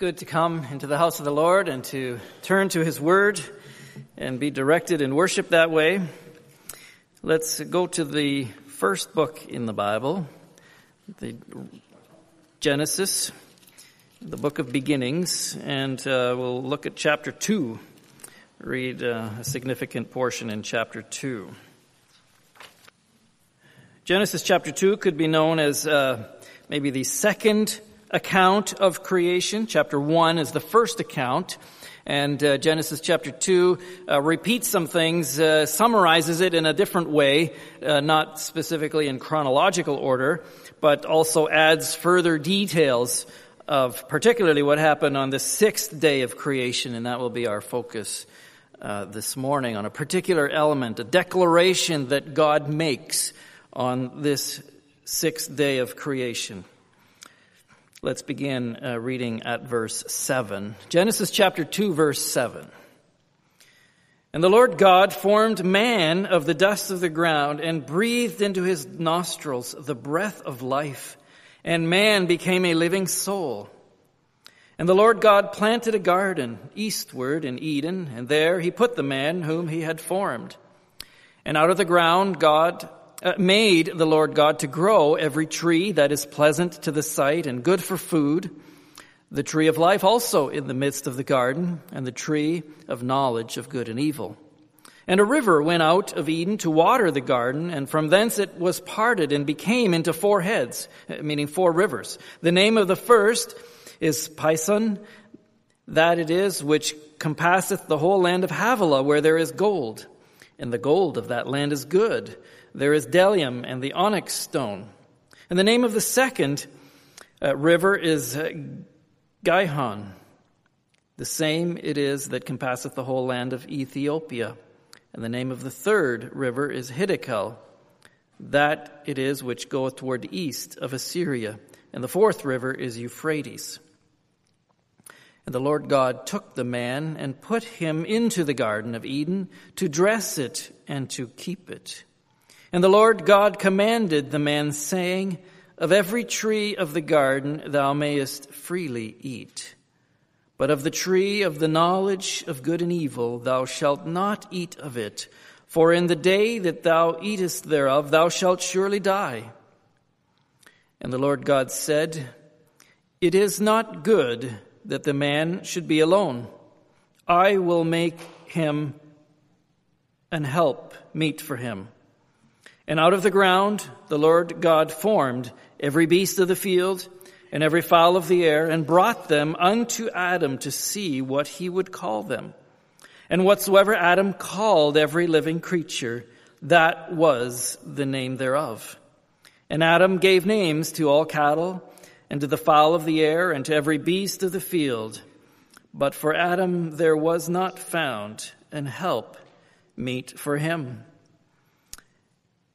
good to come into the house of the Lord and to turn to His Word and be directed in worship that way. Let's go to the first book in the Bible, the Genesis, the book of beginnings, and uh, we'll look at chapter 2, read uh, a significant portion in chapter 2. Genesis chapter 2 could be known as uh, maybe the second account of creation. Chapter 1 is the first account. And uh, Genesis chapter 2 uh, repeats some things, uh, summarizes it in a different way, uh, not specifically in chronological order, but also adds further details of particularly what happened on the sixth day of creation, and that will be our focus uh, this morning on a particular element, a declaration that God makes on this sixth day of creation. Let's begin uh, reading at verse 7. Genesis chapter 2, verse 7. And the Lord God formed man of the dust of the ground and breathed into his nostrils the breath of life, and man became a living soul. And the Lord God planted a garden eastward in Eden, and there he put the man whom he had formed. And out of the ground God made the Lord God to grow every tree that is pleasant to the sight and good for food, the tree of life also in the midst of the garden, and the tree of knowledge of good and evil. And a river went out of Eden to water the garden, and from thence it was parted and became into four heads, uh, meaning four rivers. The name of the first is Pison, that it is which compasseth the whole land of Havilah, where there is gold. And the gold of that land is good there is bdellium and the onyx stone. And the name of the second uh, river is uh, Gihon. The same it is that compasseth the whole land of Ethiopia. And the name of the third river is Hiddekel. That it is which goeth toward the east of Assyria. And the fourth river is Euphrates. And the Lord God took the man and put him into the Garden of Eden to dress it and to keep it. And the Lord God commanded the man, saying, Of every tree of the garden thou mayest freely eat. But of the tree of the knowledge of good and evil thou shalt not eat of it, for in the day that thou eatest thereof thou shalt surely die. And the Lord God said, It is not good that the man should be alone. I will make him an help meet for him. And out of the ground the Lord God formed every beast of the field and every fowl of the air and brought them unto Adam to see what he would call them. And whatsoever Adam called every living creature, that was the name thereof. And Adam gave names to all cattle and to the fowl of the air and to every beast of the field. But for Adam there was not found an help meet for him.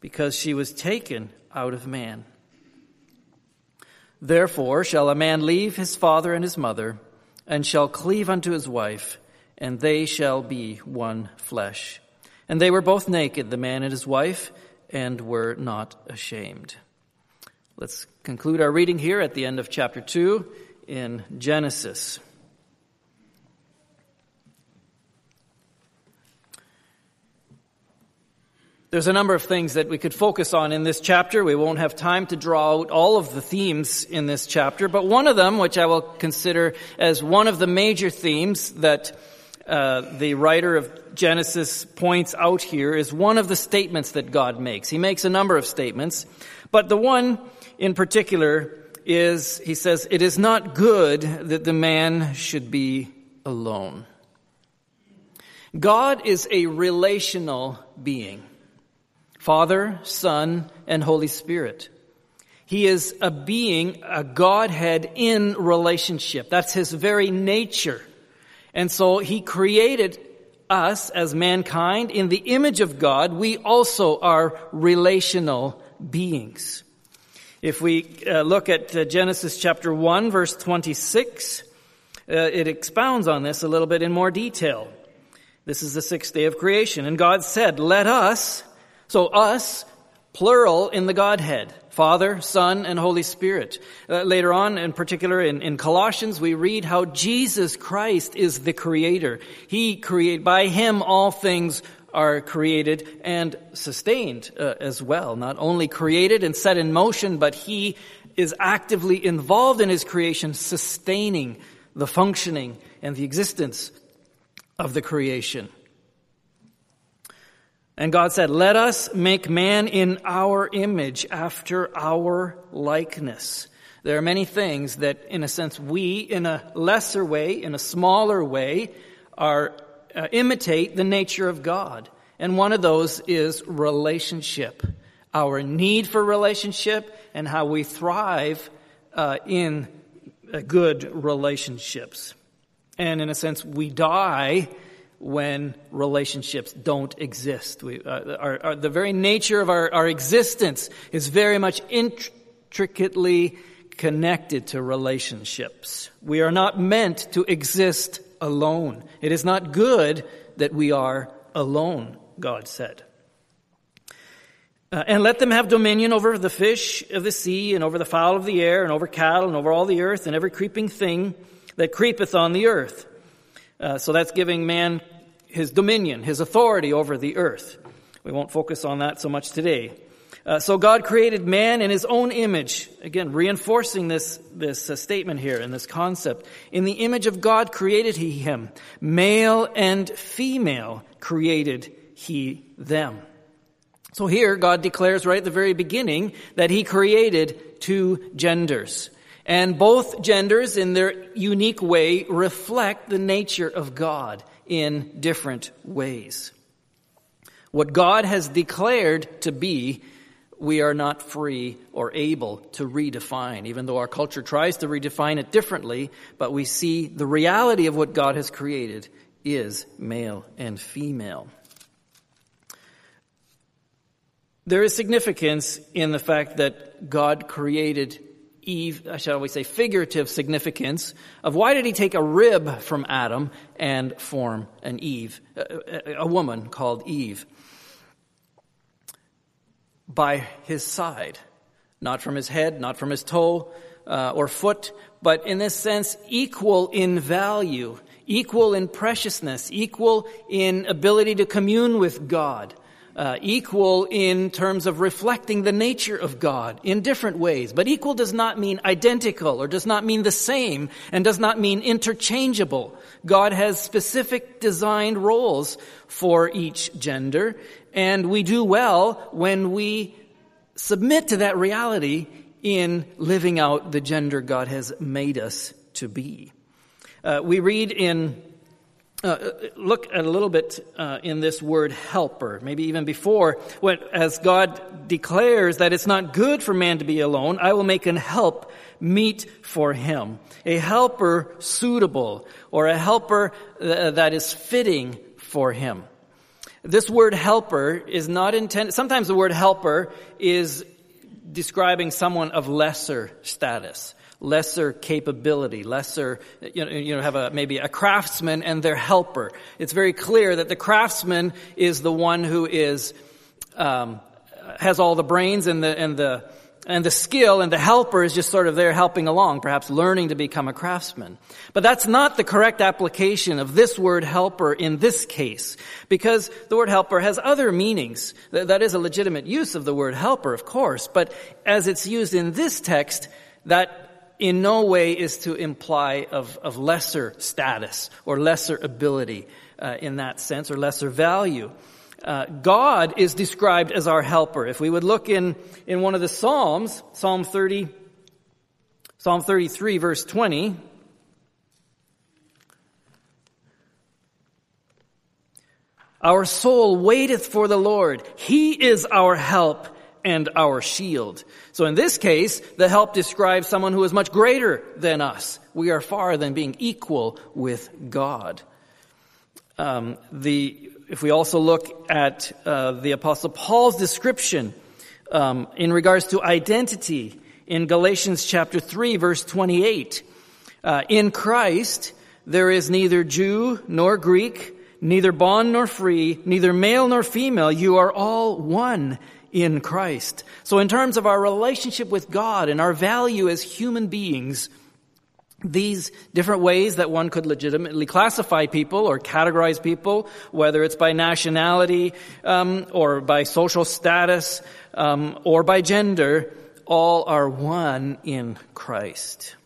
because she was taken out of man. Therefore shall a man leave his father and his mother, and shall cleave unto his wife, and they shall be one flesh. And they were both naked, the man and his wife, and were not ashamed. Let's conclude our reading here at the end of chapter 2 in Genesis. There's a number of things that we could focus on in this chapter. We won't have time to draw out all of the themes in this chapter, but one of them, which I will consider as one of the major themes that uh, the writer of Genesis points out here, is one of the statements that God makes. He makes a number of statements, but the one in particular is, he says, it is not good that the man should be alone. God is a relational being. Father, Son, and Holy Spirit. He is a being, a Godhead in relationship. That's his very nature. And so he created us as mankind in the image of God. We also are relational beings. If we uh, look at uh, Genesis chapter 1 verse 26, uh, it expounds on this a little bit in more detail. This is the sixth day of creation. And God said, let us, so us, plural in the Godhead, Father, Son, and Holy Spirit. Uh, later on, in particular in, in Colossians, we read how Jesus Christ is the creator. He create, by Him all things are created and sustained uh, as well. Not only created and set in motion, but He is actively involved in His creation, sustaining the functioning and the existence of the creation. And God said, let us make man in our image after our likeness. There are many things that, in a sense, we, in a lesser way, in a smaller way, are uh, imitate the nature of God. And one of those is relationship. Our need for relationship and how we thrive uh, in uh, good relationships. And in a sense, we die when relationships don't exist. We, uh, our, our, the very nature of our, our existence is very much intricately connected to relationships. We are not meant to exist alone. It is not good that we are alone, God said. Uh, and let them have dominion over the fish of the sea and over the fowl of the air and over cattle and over all the earth and every creeping thing that creepeth on the earth. Uh, so that's giving man his dominion, his authority over the earth. We won't focus on that so much today. Uh, so God created man in his own image. Again, reinforcing this, this uh, statement here and this concept. In the image of God created he him. Male and female created he them. So here God declares right at the very beginning that he created two genders. And both genders in their unique way reflect the nature of God in different ways. What God has declared to be, we are not free or able to redefine, even though our culture tries to redefine it differently, but we see the reality of what God has created is male and female. There is significance in the fact that God created Eve, uh, shall we say, figurative significance of why did he take a rib from Adam and form an Eve, a, a woman called Eve, by his side, not from his head, not from his toe uh, or foot, but in this sense, equal in value, equal in preciousness, equal in ability to commune with God uh, equal in terms of reflecting the nature of God in different ways. But equal does not mean identical or does not mean the same and does not mean interchangeable. God has specific designed roles for each gender and we do well when we submit to that reality in living out the gender God has made us to be. Uh, we read in uh, look at a little bit uh, in this word helper, maybe even before, when, as God declares that it's not good for man to be alone, I will make an help meet for him. A helper suitable, or a helper uh, that is fitting for him. This word helper is not intended, sometimes the word helper is describing someone of lesser status lesser capability, lesser, you know, you know, have a, maybe a craftsman and their helper. It's very clear that the craftsman is the one who is, um, has all the brains and the, and the, and the skill and the helper is just sort of there helping along, perhaps learning to become a craftsman. But that's not the correct application of this word helper in this case, because the word helper has other meanings. That is a legitimate use of the word helper, of course, but as it's used in this text, that in no way is to imply of, of lesser status or lesser ability uh, in that sense or lesser value. Uh, God is described as our helper. If we would look in, in one of the Psalms, Psalm 30, Psalm 33 verse 20, Our soul waiteth for the Lord. He is our help and our shield. So in this case, the help describes someone who is much greater than us. We are far than being equal with God. Um, the, if we also look at uh, the Apostle Paul's description um, in regards to identity in Galatians chapter 3, verse 28, uh, in Christ there is neither Jew nor Greek, neither bond nor free, neither male nor female. You are all one in Christ. So in terms of our relationship with God and our value as human beings, these different ways that one could legitimately classify people or categorize people, whether it's by nationality um, or by social status um, or by gender, all are one in Christ.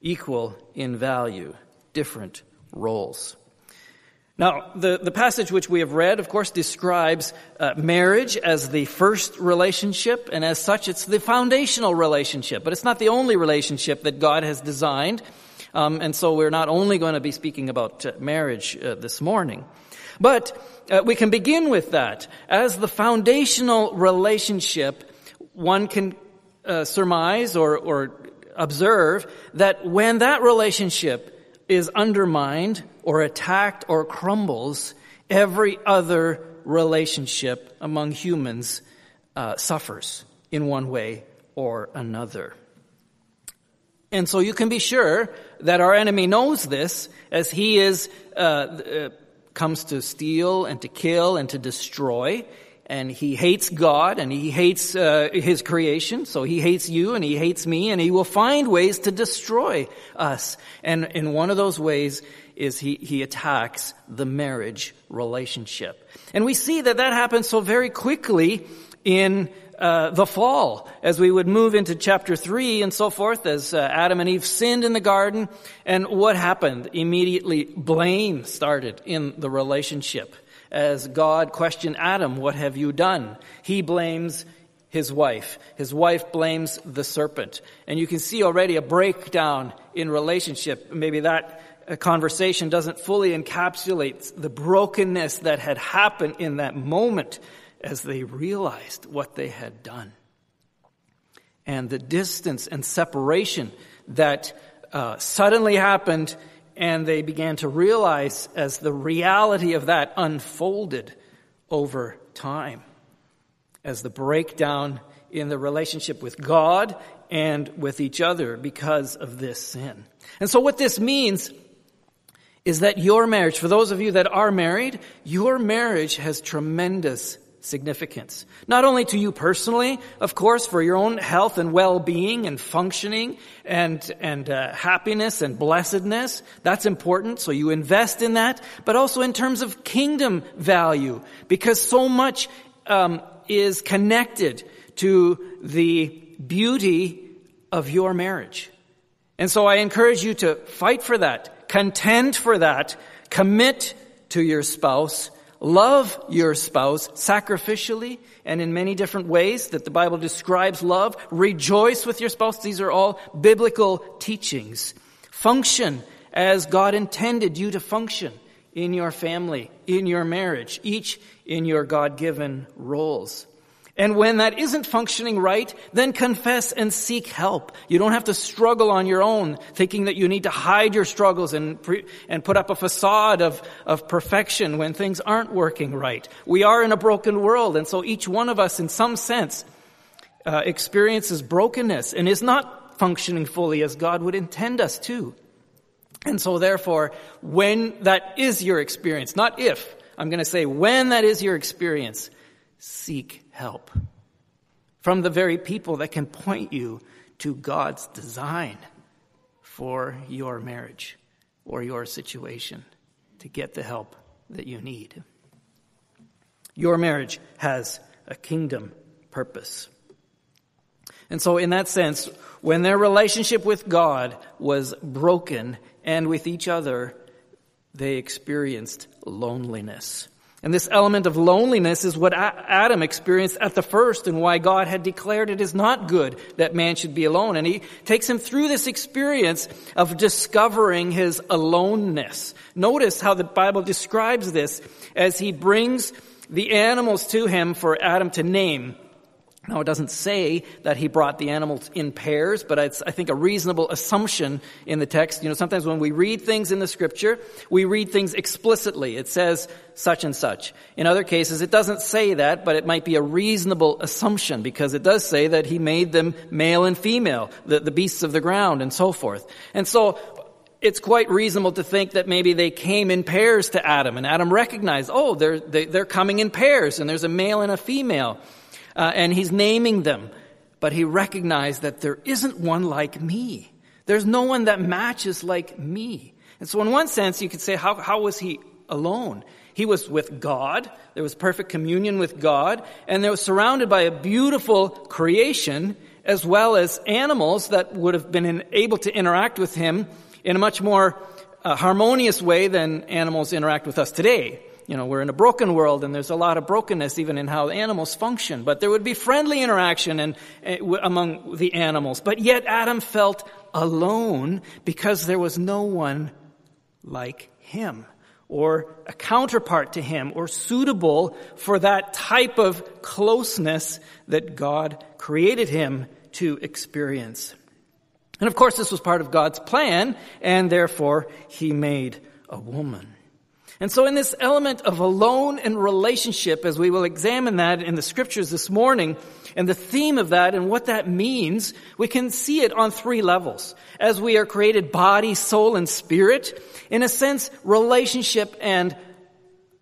Equal in value, different roles. Now, the, the passage which we have read, of course, describes uh, marriage as the first relationship, and as such, it's the foundational relationship. But it's not the only relationship that God has designed. Um, and so we're not only going to be speaking about uh, marriage uh, this morning. But uh, we can begin with that. As the foundational relationship, one can uh, surmise or, or observe that when that relationship is undermined or attacked or crumbles, every other relationship among humans uh, suffers in one way or another. And so you can be sure that our enemy knows this as he is, uh, uh, comes to steal and to kill and to destroy and he hates God and he hates uh, his creation. So he hates you and he hates me and he will find ways to destroy us. And in one of those ways is he, he attacks the marriage relationship. And we see that that happens so very quickly in uh, the fall, as we would move into chapter three and so forth, as uh, Adam and Eve sinned in the garden, and what happened? Immediately, blame started in the relationship as God questioned Adam, what have you done? He blames his wife. His wife blames the serpent. And you can see already a breakdown in relationship. Maybe that conversation doesn't fully encapsulate the brokenness that had happened in that moment as they realized what they had done. And the distance and separation that uh, suddenly happened and they began to realize as the reality of that unfolded over time, as the breakdown in the relationship with God and with each other because of this sin. And so what this means is that your marriage, for those of you that are married, your marriage has tremendous significance. Not only to you personally, of course, for your own health and well-being and functioning and, and uh, happiness and blessedness. That's important. So you invest in that, but also in terms of kingdom value because so much um, is connected to the beauty of your marriage. And so I encourage you to fight for that, contend for that, commit to your spouse, Love your spouse sacrificially and in many different ways that the Bible describes love. Rejoice with your spouse. These are all biblical teachings. Function as God intended you to function in your family, in your marriage, each in your God-given roles. And when that isn't functioning right, then confess and seek help. You don't have to struggle on your own, thinking that you need to hide your struggles and, pre- and put up a facade of, of perfection when things aren't working right. We are in a broken world, and so each one of us, in some sense, uh, experiences brokenness and is not functioning fully as God would intend us to. And so therefore, when that is your experience, not if, I'm going to say when that is your experience, seek help from the very people that can point you to God's design for your marriage or your situation to get the help that you need. Your marriage has a kingdom purpose. And so, in that sense, when their relationship with God was broken and with each other, they experienced loneliness. And this element of loneliness is what Adam experienced at the first and why God had declared it is not good that man should be alone. And he takes him through this experience of discovering his aloneness. Notice how the Bible describes this as he brings the animals to him for Adam to name. Now, it doesn't say that he brought the animals in pairs, but it's, I think, a reasonable assumption in the text. You know, sometimes when we read things in the scripture, we read things explicitly. It says such and such. In other cases, it doesn't say that, but it might be a reasonable assumption because it does say that he made them male and female, the, the beasts of the ground and so forth. And so, it's quite reasonable to think that maybe they came in pairs to Adam, and Adam recognized, oh, they're, they, are they are coming in pairs, and there's a male and a female uh, and he's naming them. But he recognized that there isn't one like me. There's no one that matches like me. And so, in one sense, you could say, how, how was he alone? He was with God. There was perfect communion with God. And they was surrounded by a beautiful creation as well as animals that would have been able to interact with him in a much more uh, harmonious way than animals interact with us today you know, we're in a broken world and there's a lot of brokenness even in how animals function. But there would be friendly interaction and, uh, among the animals. But yet Adam felt alone because there was no one like him or a counterpart to him or suitable for that type of closeness that God created him to experience. And of course, this was part of God's plan, and therefore he made a woman. And so in this element of alone and relationship, as we will examine that in the scriptures this morning, and the theme of that and what that means, we can see it on three levels. As we are created body, soul, and spirit, in a sense, relationship and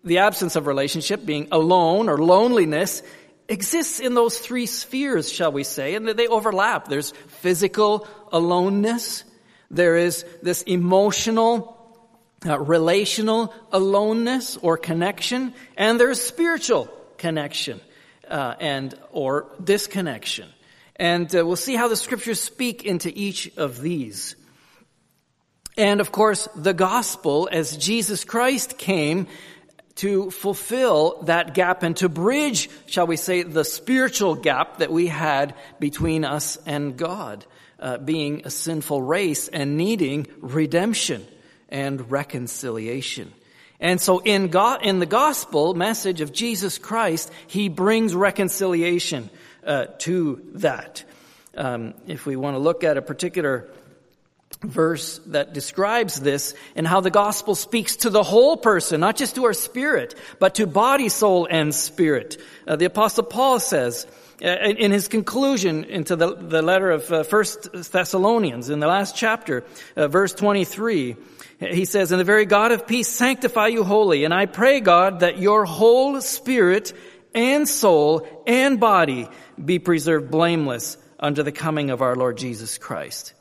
the absence of relationship, being alone or loneliness, exists in those three spheres, shall we say, and they overlap. There's physical aloneness. There is this emotional uh, relational aloneness or connection, and there's spiritual connection uh, and or disconnection. And uh, we'll see how the scriptures speak into each of these. And of course, the gospel, as Jesus Christ came to fulfill that gap and to bridge, shall we say, the spiritual gap that we had between us and God, uh, being a sinful race and needing redemption and reconciliation. And so in God, in the gospel message of Jesus Christ, He brings reconciliation uh, to that. Um, if we want to look at a particular verse that describes this and how the gospel speaks to the whole person, not just to our spirit, but to body, soul, and spirit. Uh, the apostle Paul says, uh, in his conclusion into the, the letter of uh, First Thessalonians, in the last chapter, uh, verse 23, he says, And the very God of peace sanctify you wholly. And I pray, God, that your whole spirit and soul and body be preserved blameless unto the coming of our Lord Jesus Christ.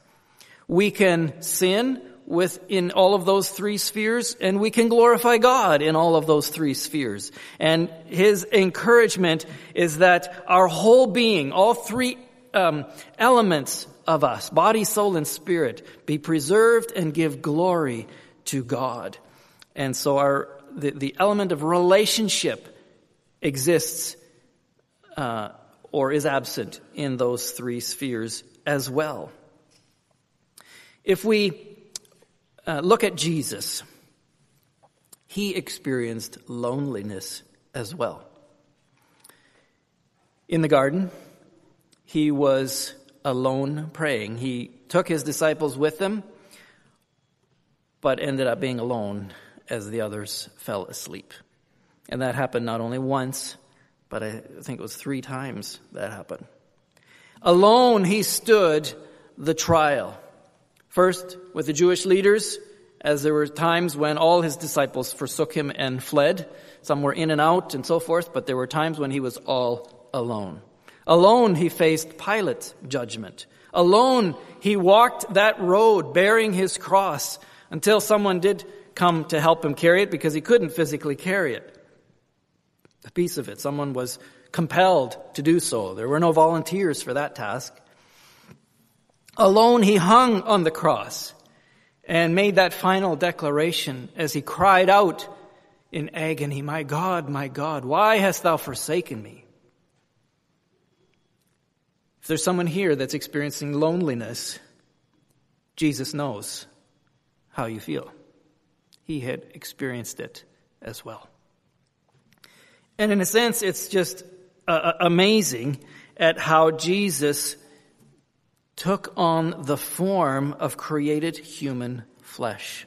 We can sin within all of those three spheres and we can glorify God in all of those three spheres. And his encouragement is that our whole being, all three um, elements of us, body, soul, and spirit, be preserved and give glory to God. And so our, the, the element of relationship exists uh, or is absent in those three spheres as well. If we uh, look at Jesus, he experienced loneliness as well. In the garden, he was alone praying. He took his disciples with him, but ended up being alone as the others fell asleep. And that happened not only once, but I think it was three times that happened. Alone he stood the trial. First with the Jewish leaders, as there were times when all his disciples forsook him and fled. Some were in and out and so forth, but there were times when he was all alone. Alone he faced Pilate's judgment. Alone he walked that road bearing his cross until someone did come to help him carry it because he couldn't physically carry it. A piece of it. Someone was compelled to do so. There were no volunteers for that task. Alone he hung on the cross and made that final declaration as he cried out in agony, My God, my God, why hast thou forsaken me? If there's someone here that's experiencing loneliness, Jesus knows how you feel. He had experienced it as well. And in a sense, it's just uh, uh, amazing at how Jesus took on the form of created human flesh.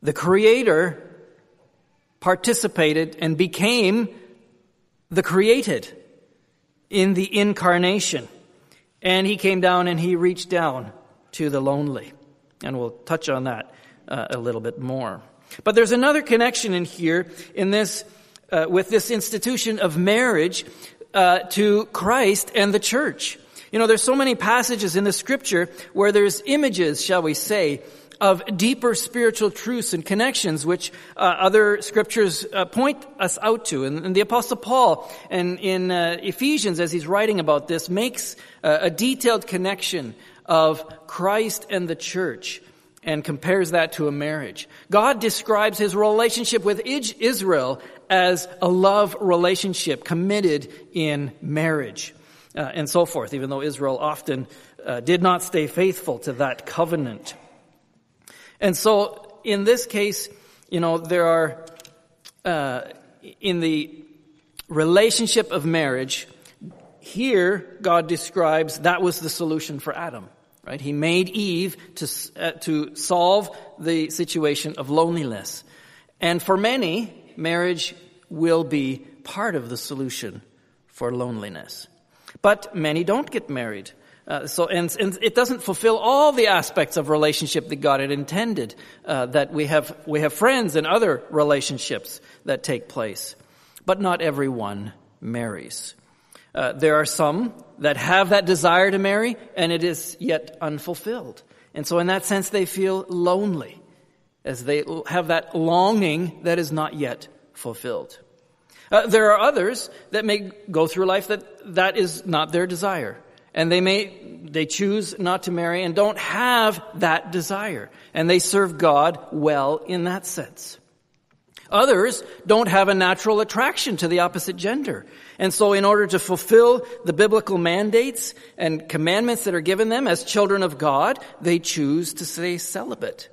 The Creator participated and became the created in the incarnation. And he came down and he reached down to the lonely. And we'll touch on that uh, a little bit more. But there's another connection in here in this, uh, with this institution of marriage uh, to Christ and the church. You know, there's so many passages in the scripture where there's images, shall we say, of deeper spiritual truths and connections which uh, other scriptures uh, point us out to. And, and, the apostle Paul and in uh, Ephesians, as he's writing about this, makes uh, a detailed connection of Christ and the church and compares that to a marriage. God describes his relationship with Israel as a love relationship committed in marriage. Uh, and so forth, even though Israel often uh, did not stay faithful to that covenant. And so, in this case, you know, there are, uh, in the relationship of marriage, here God describes that was the solution for Adam. Right? He made Eve to, uh, to solve the situation of loneliness. And for many, marriage will be part of the solution for loneliness. But many don't get married. Uh, so, and, and, it doesn't fulfill all the aspects of relationship that God had intended. Uh, that we have we have friends and other relationships that take place, but not everyone marries. Uh, there are some that have that desire to marry, and it is yet unfulfilled. And so, in that sense, they feel lonely as they have that longing that is not yet fulfilled. Uh, there are others that may go through life that that is not their desire and they may they choose not to marry and don't have that desire and they serve God well in that sense. Others don't have a natural attraction to the opposite gender. And so in order to fulfill the biblical mandates and commandments that are given them as children of God, they choose to stay celibate.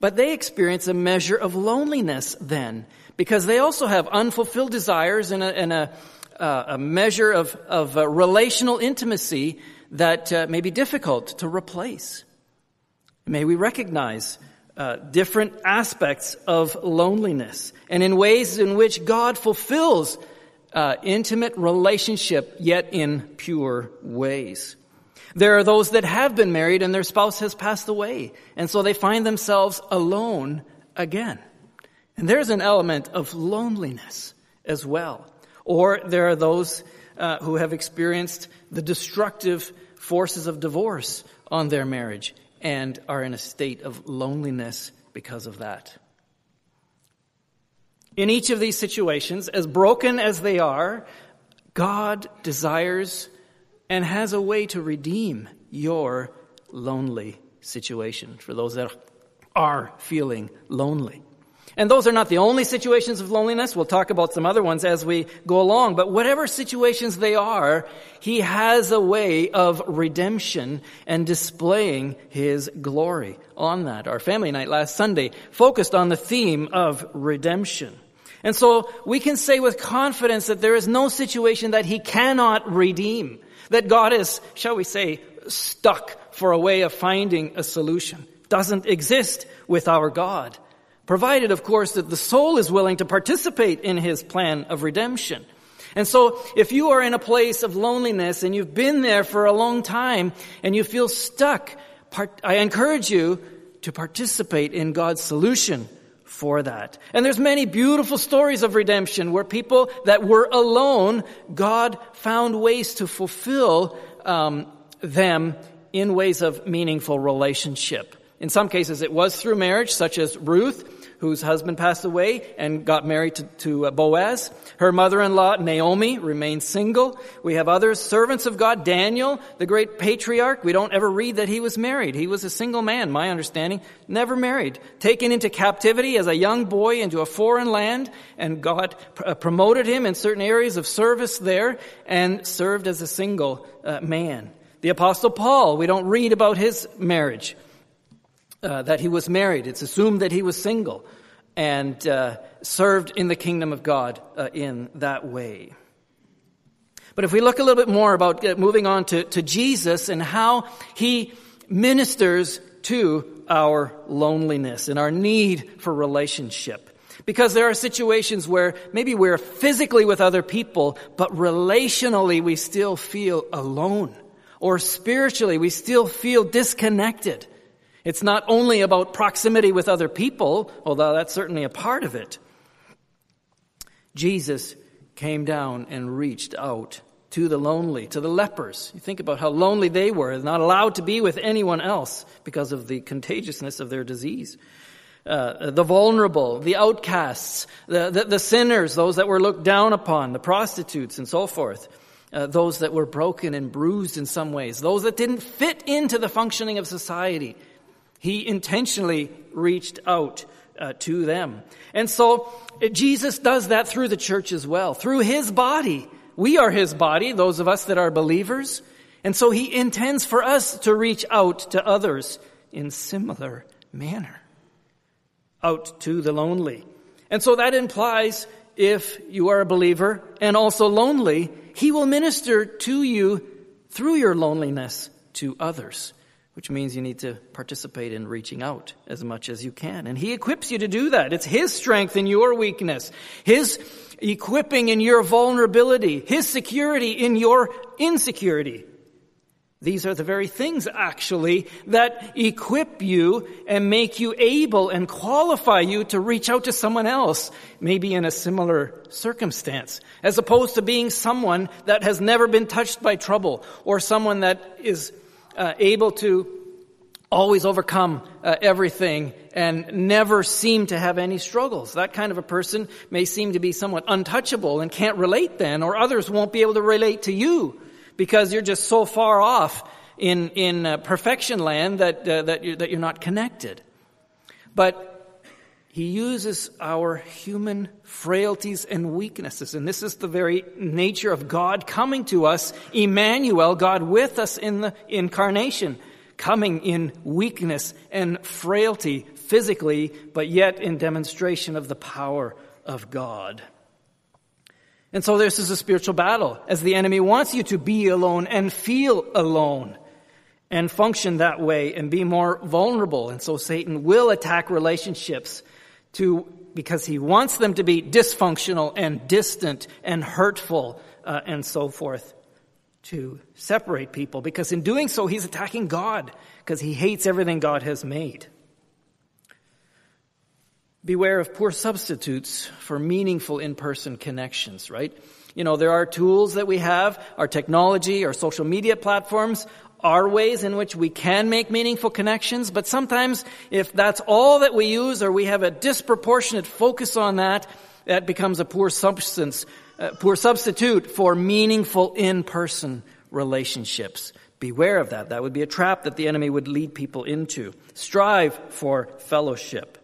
But they experience a measure of loneliness then because they also have unfulfilled desires and a, and a uh, a measure of, of uh, relational intimacy that uh, may be difficult to replace. May we recognize uh, different aspects of loneliness and in ways in which God fulfills uh, intimate relationship, yet in pure ways. There are those that have been married and their spouse has passed away, and so they find themselves alone again. And there's an element of loneliness as well. Or there are those uh, who have experienced the destructive forces of divorce on their marriage and are in a state of loneliness because of that. In each of these situations, as broken as they are, God desires and has a way to redeem your lonely situation for those that are feeling lonely. And those are not the only situations of loneliness. We'll talk about some other ones as we go along. But whatever situations they are, He has a way of redemption and displaying His glory on that. Our family night last Sunday focused on the theme of redemption. And so we can say with confidence that there is no situation that He cannot redeem. That God is, shall we say, stuck for a way of finding a solution. Doesn't exist with our God. Provided, of course, that the soul is willing to participate in his plan of redemption. And so, if you are in a place of loneliness and you've been there for a long time and you feel stuck, I encourage you to participate in God's solution for that. And there's many beautiful stories of redemption where people that were alone, God found ways to fulfill um, them in ways of meaningful relationship. In some cases, it was through marriage, such as Ruth whose husband passed away and got married to, to uh, Boaz. Her mother-in-law, Naomi, remained single. We have others, servants of God, Daniel, the great patriarch. We don't ever read that he was married. He was a single man, my understanding, never married. Taken into captivity as a young boy into a foreign land, and God uh, promoted him in certain areas of service there and served as a single uh, man. The apostle Paul, we don't read about his marriage uh, that he was married. It's assumed that he was single. and uh, served in the kingdom of God uh, in that way. But if we look a little bit more about uh, moving on to, to Jesus and how he ministers to our loneliness and our need for relationship. Because there are situations where maybe we're physically with other people, but relationally we still feel alone. Or spiritually we still feel disconnected. It's not only about proximity with other people, although that's certainly a part of it. Jesus came down and reached out to the lonely, to the lepers. You think about how lonely they were, not allowed to be with anyone else because of the contagiousness of their disease. Uh, the vulnerable, the outcasts, the, the, the, sinners, those that were looked down upon, the prostitutes and so forth, uh, those that were broken and bruised in some ways, those that didn't fit into the functioning of society. He intentionally reached out uh, to them. And so Jesus does that through the church as well, through his body. We are his body, those of us that are believers. And so he intends for us to reach out to others in similar manner. Out to the lonely. And so that implies if you are a believer and also lonely, he will minister to you through your loneliness to others, which means you need to participate in reaching out as much as you can. And he equips you to do that. It's his strength in your weakness. His equipping in your vulnerability, His security in your insecurity. These are the very things, actually, that equip you and make you able and qualify you to reach out to someone else, maybe in a similar circumstance, as opposed to being someone that has never been touched by trouble or someone that is uh, able to always overcome uh, everything and never seem to have any struggles. That kind of a person may seem to be somewhat untouchable and can't relate then, or others won't be able to relate to you because you're just so far off in, in uh, perfection land that, uh, that, you're, that you're not connected. But he uses our human frailties and weaknesses. And this is the very nature of God coming to us, Emmanuel, God with us in the incarnation coming in weakness and frailty physically, but yet in demonstration of the power of God. And so this is a spiritual battle as the enemy wants you to be alone and feel alone and function that way and be more vulnerable. And so Satan will attack relationships to, because he wants them to be dysfunctional and distant and hurtful uh, and so forth to separate people because in doing so, he's attacking God because he hates everything God has made. Beware of poor substitutes for meaningful in-person connections, right? You know, there are tools that we have, our technology, our social media platforms, are ways in which we can make meaningful connections, but sometimes if that's all that we use or we have a disproportionate focus on that, that becomes a poor substance uh, poor substitute for meaningful in-person relationships. Beware of that. That would be a trap that the enemy would lead people into. Strive for fellowship.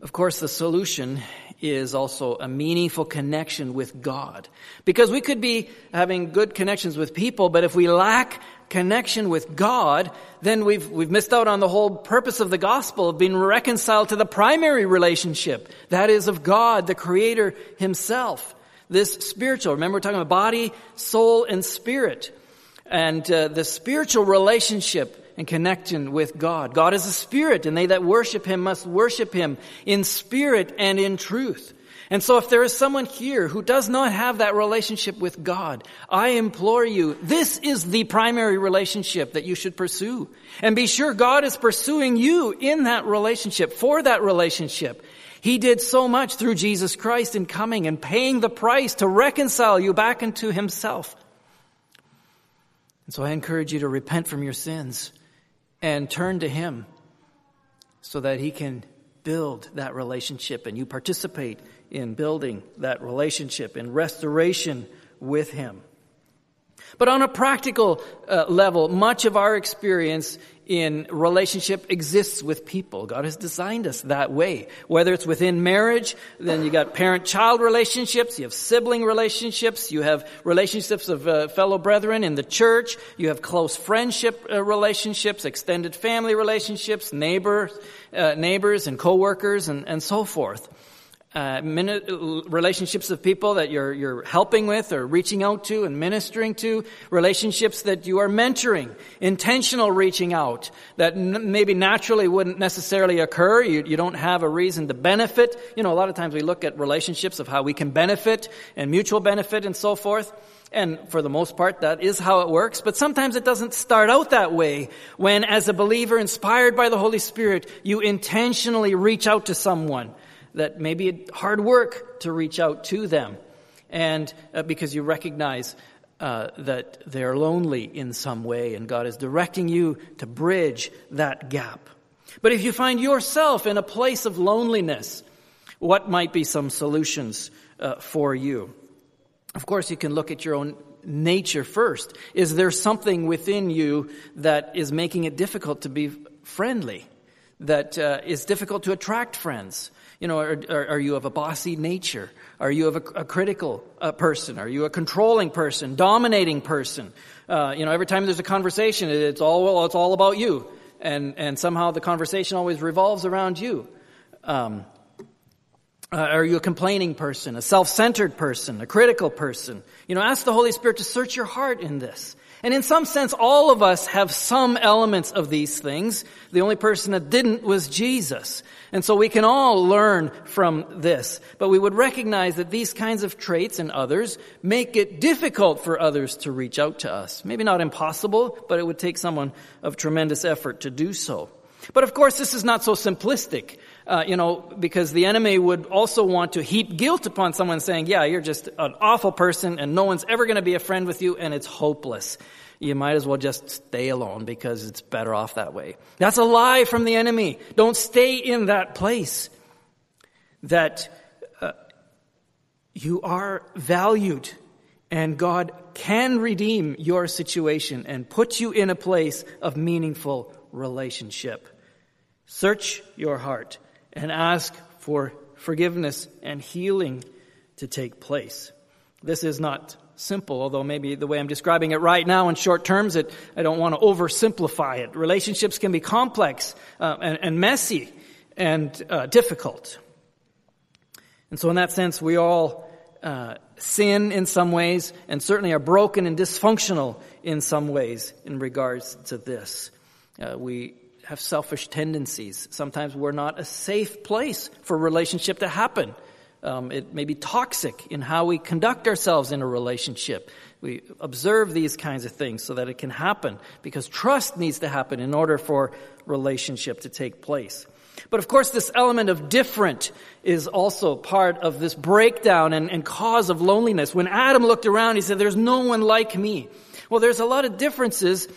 Of course, the solution is also a meaningful connection with God. Because we could be having good connections with people, but if we lack connection with God, then we've, we've missed out on the whole purpose of the gospel of being reconciled to the primary relationship. That is of God, the Creator Himself. This spiritual, remember we're talking about body, soul, and spirit. And uh, the spiritual relationship and connection with God. God is a spirit, and they that worship Him must worship Him in spirit and in truth. And so if there is someone here who does not have that relationship with God, I implore you, this is the primary relationship that you should pursue. And be sure God is pursuing you in that relationship, for that relationship. He did so much through Jesus Christ in coming and paying the price to reconcile you back into Himself. And so I encourage you to repent from your sins and turn to Him so that He can build that relationship and you participate in building that relationship, in restoration with Him. But on a practical uh, level, much of our experience in relationship exists with people. God has designed us that way. Whether it's within marriage, then you got parent-child relationships, you have sibling relationships, you have relationships of uh, fellow brethren in the church, you have close friendship uh, relationships, extended family relationships, neighbors, uh, neighbors and coworkers, and, and so forth uh, relationships of people that you're, you're helping with or reaching out to and ministering to, relationships that you are mentoring, intentional reaching out that n- maybe naturally wouldn't necessarily occur. You, you don't have a reason to benefit. You know, a lot of times we look at relationships of how we can benefit and mutual benefit and so forth. And for the most part, that is how it works. But sometimes it doesn't start out that way when, as a believer inspired by the Holy Spirit, you intentionally reach out to someone that maybe it's hard work to reach out to them, and uh, because you recognize uh, that they're lonely in some way, and God is directing you to bridge that gap. But if you find yourself in a place of loneliness, what might be some solutions uh, for you? Of course, you can look at your own nature first. Is there something within you that is making it difficult to be friendly? That uh, is difficult to attract friends? You know, are, are, are, you of a bossy nature? Are you of a, a critical uh, person? Are you a controlling person, dominating person? Uh, you know, every time there's a conversation, it's all well, it's all about you, and and somehow the conversation always revolves around you. Um, uh, are you a complaining person, a self-centered person, a critical person? You know, ask the Holy Spirit to search your heart in this. And in some sense, all of us have some elements of these things. The only person that didn't was Jesus. And so we can all learn from this. But we would recognize that these kinds of traits and others make it difficult for others to reach out to us. Maybe not impossible, but it would take someone of tremendous effort to do so. But of course, this is not so simplistic. Uh, you know, because the enemy would also want to heap guilt upon someone saying, yeah, you're just an awful person and no one's ever going to be a friend with you and it's hopeless. You might as well just stay alone because it's better off that way. That's a lie from the enemy. Don't stay in that place. That uh, you are valued and God can redeem your situation and put you in a place of meaningful relationship. Search your heart and ask for forgiveness and healing to take place. This is not simple, although maybe the way I'm describing it right now in short terms, it, I don't want to oversimplify it. Relationships can be complex uh, and, and, messy and uh, difficult. And so in that sense, we all uh, sin in some ways and certainly are broken and dysfunctional in some ways in regards to this. Uh, we have selfish tendencies. Sometimes we're not a safe place for relationship to happen. Um, it may be toxic in how we conduct ourselves in a relationship. We observe these kinds of things so that it can happen because trust needs to happen in order for relationship to take place. But of course, this element of different is also part of this breakdown and, and cause of loneliness. When Adam looked around, he said, There's no one like me. Well, there's a lot of differences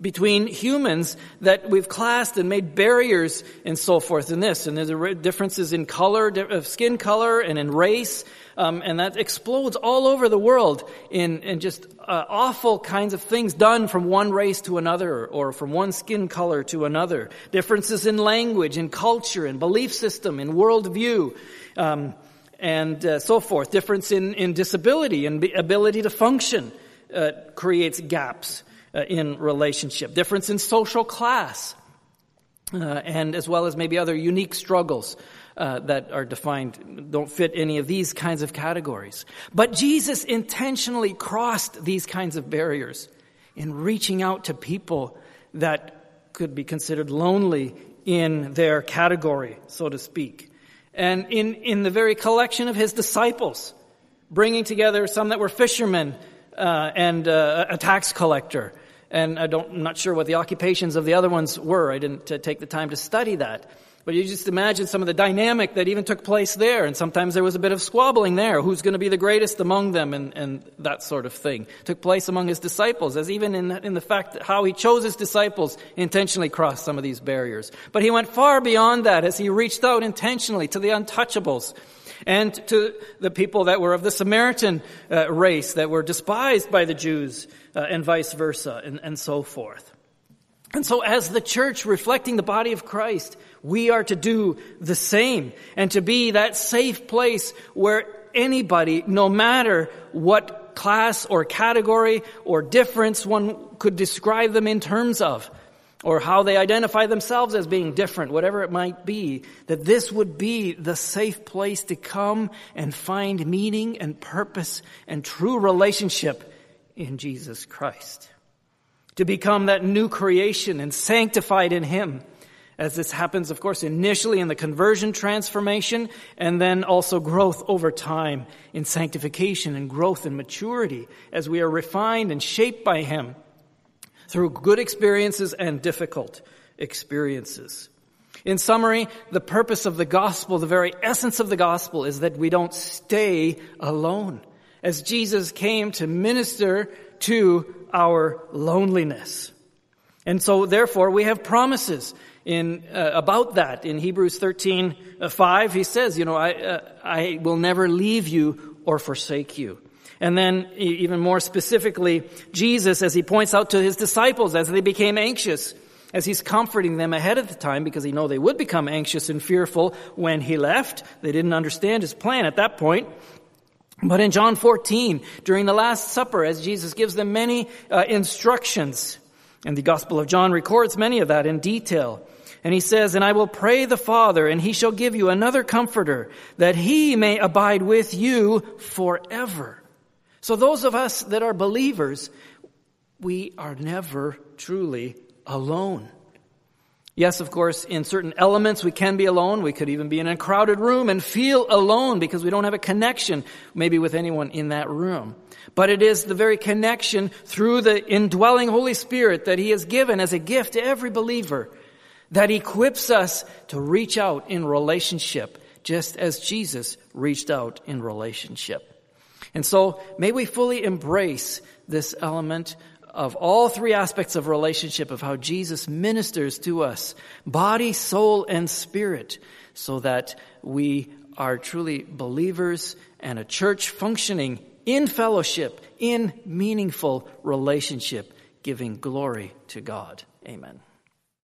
between humans that we've classed and made barriers and so forth in this. And there's differences in color, of skin color and in race. Um, and that explodes all over the world in, in just uh, awful kinds of things done from one race to another or from one skin color to another. Differences in language, in culture, in belief system, in worldview. Um, and uh, so forth. Difference in, in disability and ability to function uh, creates gaps in relationship, difference in social class, uh, and as well as maybe other unique struggles uh, that are defined don't fit any of these kinds of categories. But Jesus intentionally crossed these kinds of barriers in reaching out to people that could be considered lonely in their category, so to speak. And in, in the very collection of his disciples, bringing together some that were fishermen uh, and uh, a tax collector, and I don't, I'm not sure what the occupations of the other ones were. I didn't take the time to study that. But you just imagine some of the dynamic that even took place there, and sometimes there was a bit of squabbling there. Who's going to be the greatest among them, and, and that sort of thing took place among his disciples, as even in, in the fact that how he chose his disciples intentionally crossed some of these barriers. But he went far beyond that as he reached out intentionally to the untouchables And to the people that were of the Samaritan uh, race that were despised by the Jews uh, and vice versa and, and so forth. And so as the church reflecting the body of Christ, we are to do the same and to be that safe place where anybody, no matter what class or category or difference one could describe them in terms of, or how they identify themselves as being different, whatever it might be, that this would be the safe place to come and find meaning and purpose and true relationship in Jesus Christ. To become that new creation and sanctified in Him as this happens, of course, initially in the conversion transformation and then also growth over time in sanctification and growth and maturity as we are refined and shaped by Him through good experiences and difficult experiences. In summary, the purpose of the gospel, the very essence of the gospel is that we don't stay alone. As Jesus came to minister to our loneliness. And so therefore we have promises in uh, about that in Hebrews 13 uh, 5 he says you know I uh, I will never leave you or forsake you and then even more specifically Jesus as he points out to his disciples as they became anxious as he's comforting them ahead of the time because he know they would become anxious and fearful when he left. They didn't understand his plan at that point. But in John 14 during the last supper as Jesus gives them many uh, instructions and the Gospel of John records many of that in detail. And he says, And I will pray the Father, and he shall give you another comforter, that he may abide with you forever. So those of us that are believers, we are never truly alone. Yes, of course, in certain elements we can be alone. We could even be in a crowded room and feel alone because we don't have a connection maybe with anyone in that room. But it is the very connection through the indwelling Holy Spirit that He has given as a gift to every believer that equips us to reach out in relationship, just as Jesus reached out in relationship. And so may we fully embrace this element of all three aspects of relationship of how Jesus ministers to us, body, soul, and spirit, so that we are truly believers and a church functioning in fellowship, in meaningful relationship, giving glory to God. Amen.